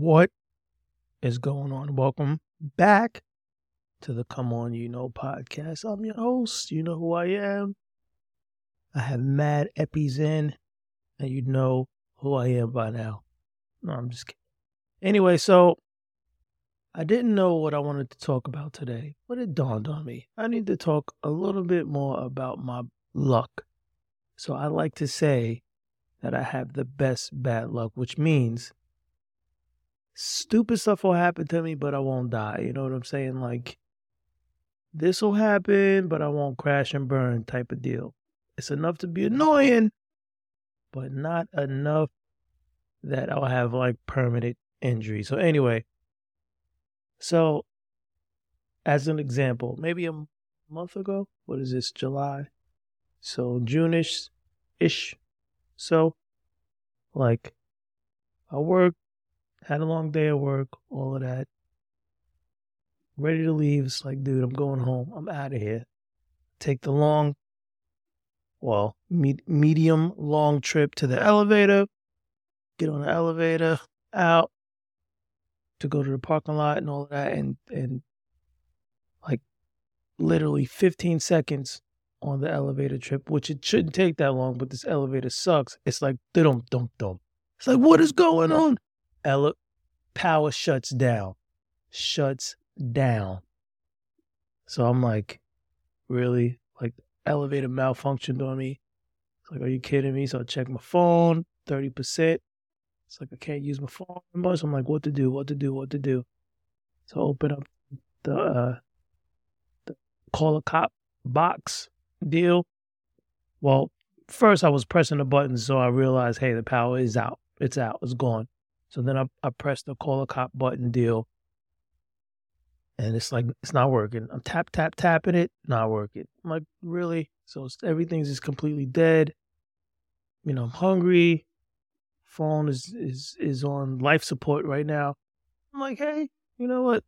What is going on? Welcome back to the Come On You Know podcast. I'm your host. You know who I am. I have mad eppies in, and you know who I am by now. No, I'm just kidding. Anyway, so I didn't know what I wanted to talk about today, but it dawned on me. I need to talk a little bit more about my luck. So I like to say that I have the best bad luck, which means stupid stuff will happen to me, but I won't die. You know what I'm saying? Like, this will happen, but I won't crash and burn type of deal. It's enough to be annoying, but not enough that I'll have like permanent injury. So, anyway, so as an example, maybe a month ago, what is this, July? So, June-ish, ish. So, like, I work had a long day at work, all of that. Ready to leave. It's like, dude, I'm going home. I'm out of here. Take the long, well, me- medium long trip to the elevator. Get on the elevator, out to go to the parking lot and all of that. And, and like literally 15 seconds on the elevator trip, which it shouldn't take that long, but this elevator sucks. It's like, dum dum dum. It's like, what is going on? Ele- power shuts down. Shuts down. So I'm like, really? Like elevator malfunctioned on me. It's like, are you kidding me? So I check my phone, 30%. It's like I can't use my phone much. I'm like, what to do, what to do, what to do. So I open up the uh the call a cop box deal. Well, first I was pressing the button so I realized, hey, the power is out. It's out. It's gone. So then I, I press the call a cop button deal. And it's like, it's not working. I'm tap, tap, tapping it, not working. I'm like, really? So everything's just completely dead. You know, I'm hungry. Phone is, is, is on life support right now. I'm like, hey, you know what?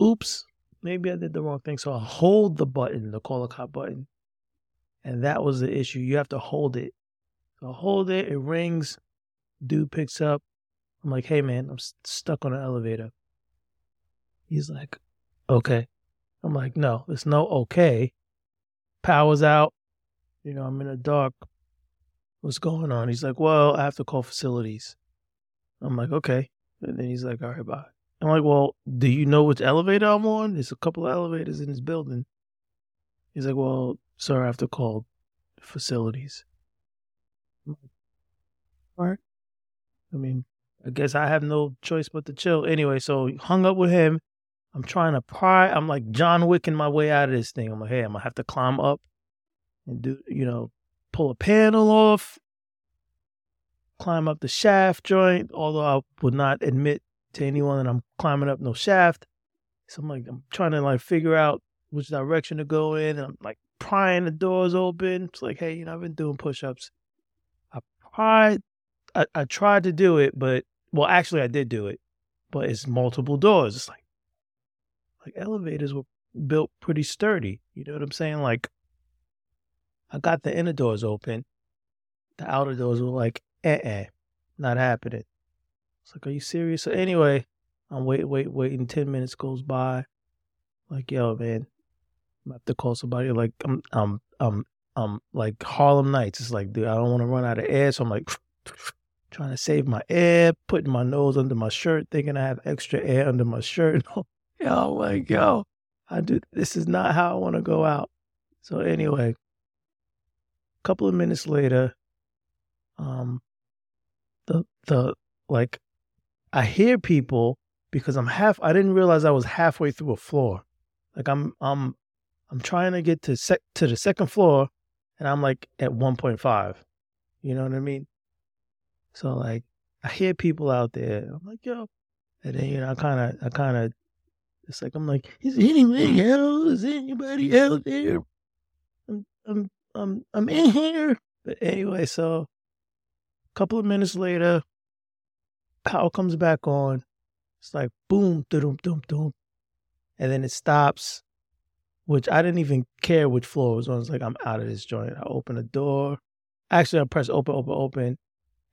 Oops, maybe I did the wrong thing. So I hold the button, the call a cop button. And that was the issue. You have to hold it. So I hold it, it rings. Dude picks up. I'm like, hey man, I'm st- stuck on an elevator. He's like, okay. I'm like, no, it's no okay. Power's out. You know, I'm in the dark. What's going on? He's like, well, I have to call facilities. I'm like, okay. And then he's like, all right, bye. I'm like, well, do you know which elevator I'm on? There's a couple of elevators in this building. He's like, well, sir, I have to call facilities. All right. I mean, I guess I have no choice but to chill. Anyway, so hung up with him. I'm trying to pry. I'm like John Wicking my way out of this thing. I'm like, hey, I'm gonna have to climb up and do, you know, pull a panel off, climb up the shaft joint. Although I would not admit to anyone that I'm climbing up no shaft. So I'm like, I'm trying to like figure out which direction to go in, and I'm like prying the doors open. It's like, hey, you know, I've been doing push-ups. I pried I, I tried to do it, but well, actually, I did do it, but it's multiple doors. It's like like elevators were built pretty sturdy. You know what I'm saying? Like I got the inner doors open, the outer doors were like, eh, eh, not happening. It's like, are you serious? So anyway, I'm wait, wait, waiting. Ten minutes goes by. Like, yo, man, I have to call somebody. Like, I'm, I'm, I'm, I'm like Harlem Nights. It's like, dude, I don't want to run out of air, so I'm like trying to save my air, putting my nose under my shirt, thinking I have extra air under my shirt. yo, like, yo, I do. This is not how I want to go out. So anyway, a couple of minutes later, um, the the like, I hear people because I'm half. I didn't realize I was halfway through a floor. Like I'm I'm I'm trying to get to sec to the second floor, and I'm like at 1.5. You know what I mean? So like I hear people out there. I'm like, yo. And then, you know, I kinda I kinda it's like I'm like, is anybody else? Is anybody out there? I'm I'm I'm I'm in here. But anyway, so a couple of minutes later, power comes back on. It's like boom, dum dum dum. And then it stops, which I didn't even care which floor it was on. It's like I'm out of this joint. I open the door. Actually, I press open, open, open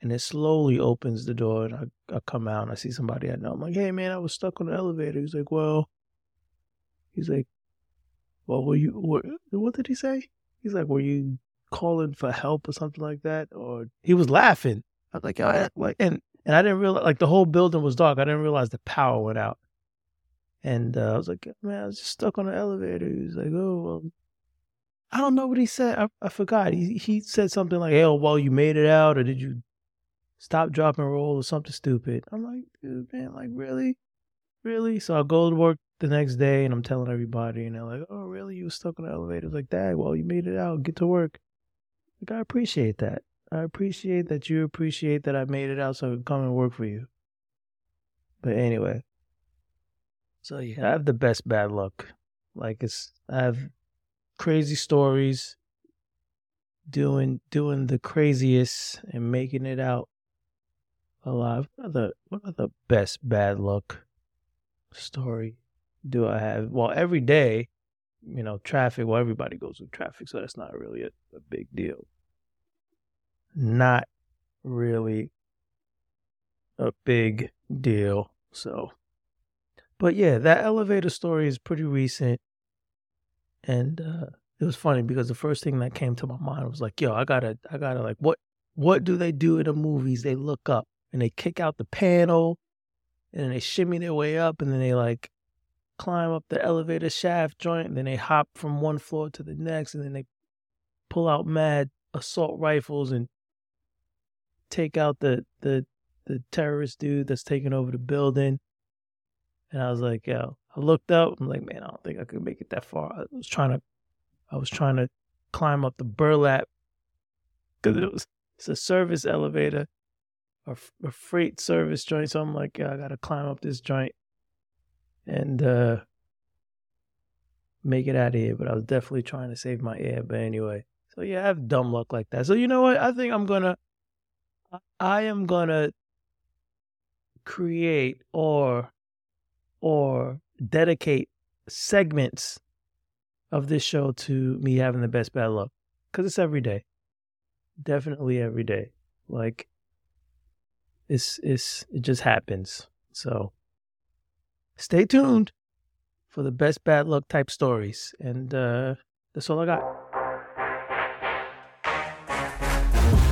And it slowly opens the door, and I, I come out and I see somebody I know. I'm like, hey, man, I was stuck on the elevator. He's like, well, he's like, well, were you, what, what did he say? He's like, were you calling for help or something like that? Or he was laughing. I was like, oh, like, and, and I didn't realize, like, the whole building was dark. I didn't realize the power went out. And uh, I was like, man, I was just stuck on the elevator. He was like, oh, well, I don't know what he said. I, I forgot. He he said something like, "Oh, well, you made it out, or did you stop, drop, and roll, or something stupid?" I'm like, dude, man, like really, really. So I go to work the next day, and I'm telling everybody, and they're like, "Oh, really? You were stuck in the elevator?" like, Dad, well, you made it out. Get to work. Like, I appreciate that. I appreciate that you appreciate that I made it out, so I can come and work for you. But anyway, so yeah, I have the best bad luck. Like it's I have crazy stories, doing doing the craziest and making it out alive. What the what are the best bad luck story do I have? Well, every day, you know, traffic. Well, everybody goes through traffic, so that's not really a, a big deal. Not really a big deal. So, but yeah, that elevator story is pretty recent. And uh, it was funny because the first thing that came to my mind was like, yo, I gotta, I gotta like, what, what do they do in the movies? They look up and they kick out the panel, and then they shimmy their way up, and then they like climb up the elevator shaft joint, and then they hop from one floor to the next, and then they pull out mad assault rifles and take out the the the terrorist dude that's taking over the building. And I was like, yo, I looked up. I'm like, man, I don't think I could make it that far. I was trying to, I was trying to climb up the burlap because it was it's a service elevator, a, a freight service joint. So I'm like, I got to climb up this joint and uh make it out of here. But I was definitely trying to save my air. But anyway, so yeah, I have dumb luck like that. So you know what? I think I'm gonna, I am gonna create or or dedicate segments of this show to me having the best bad luck because it's every day definitely every day like it's it's it just happens. So stay tuned for the best bad luck type stories. And uh that's all i got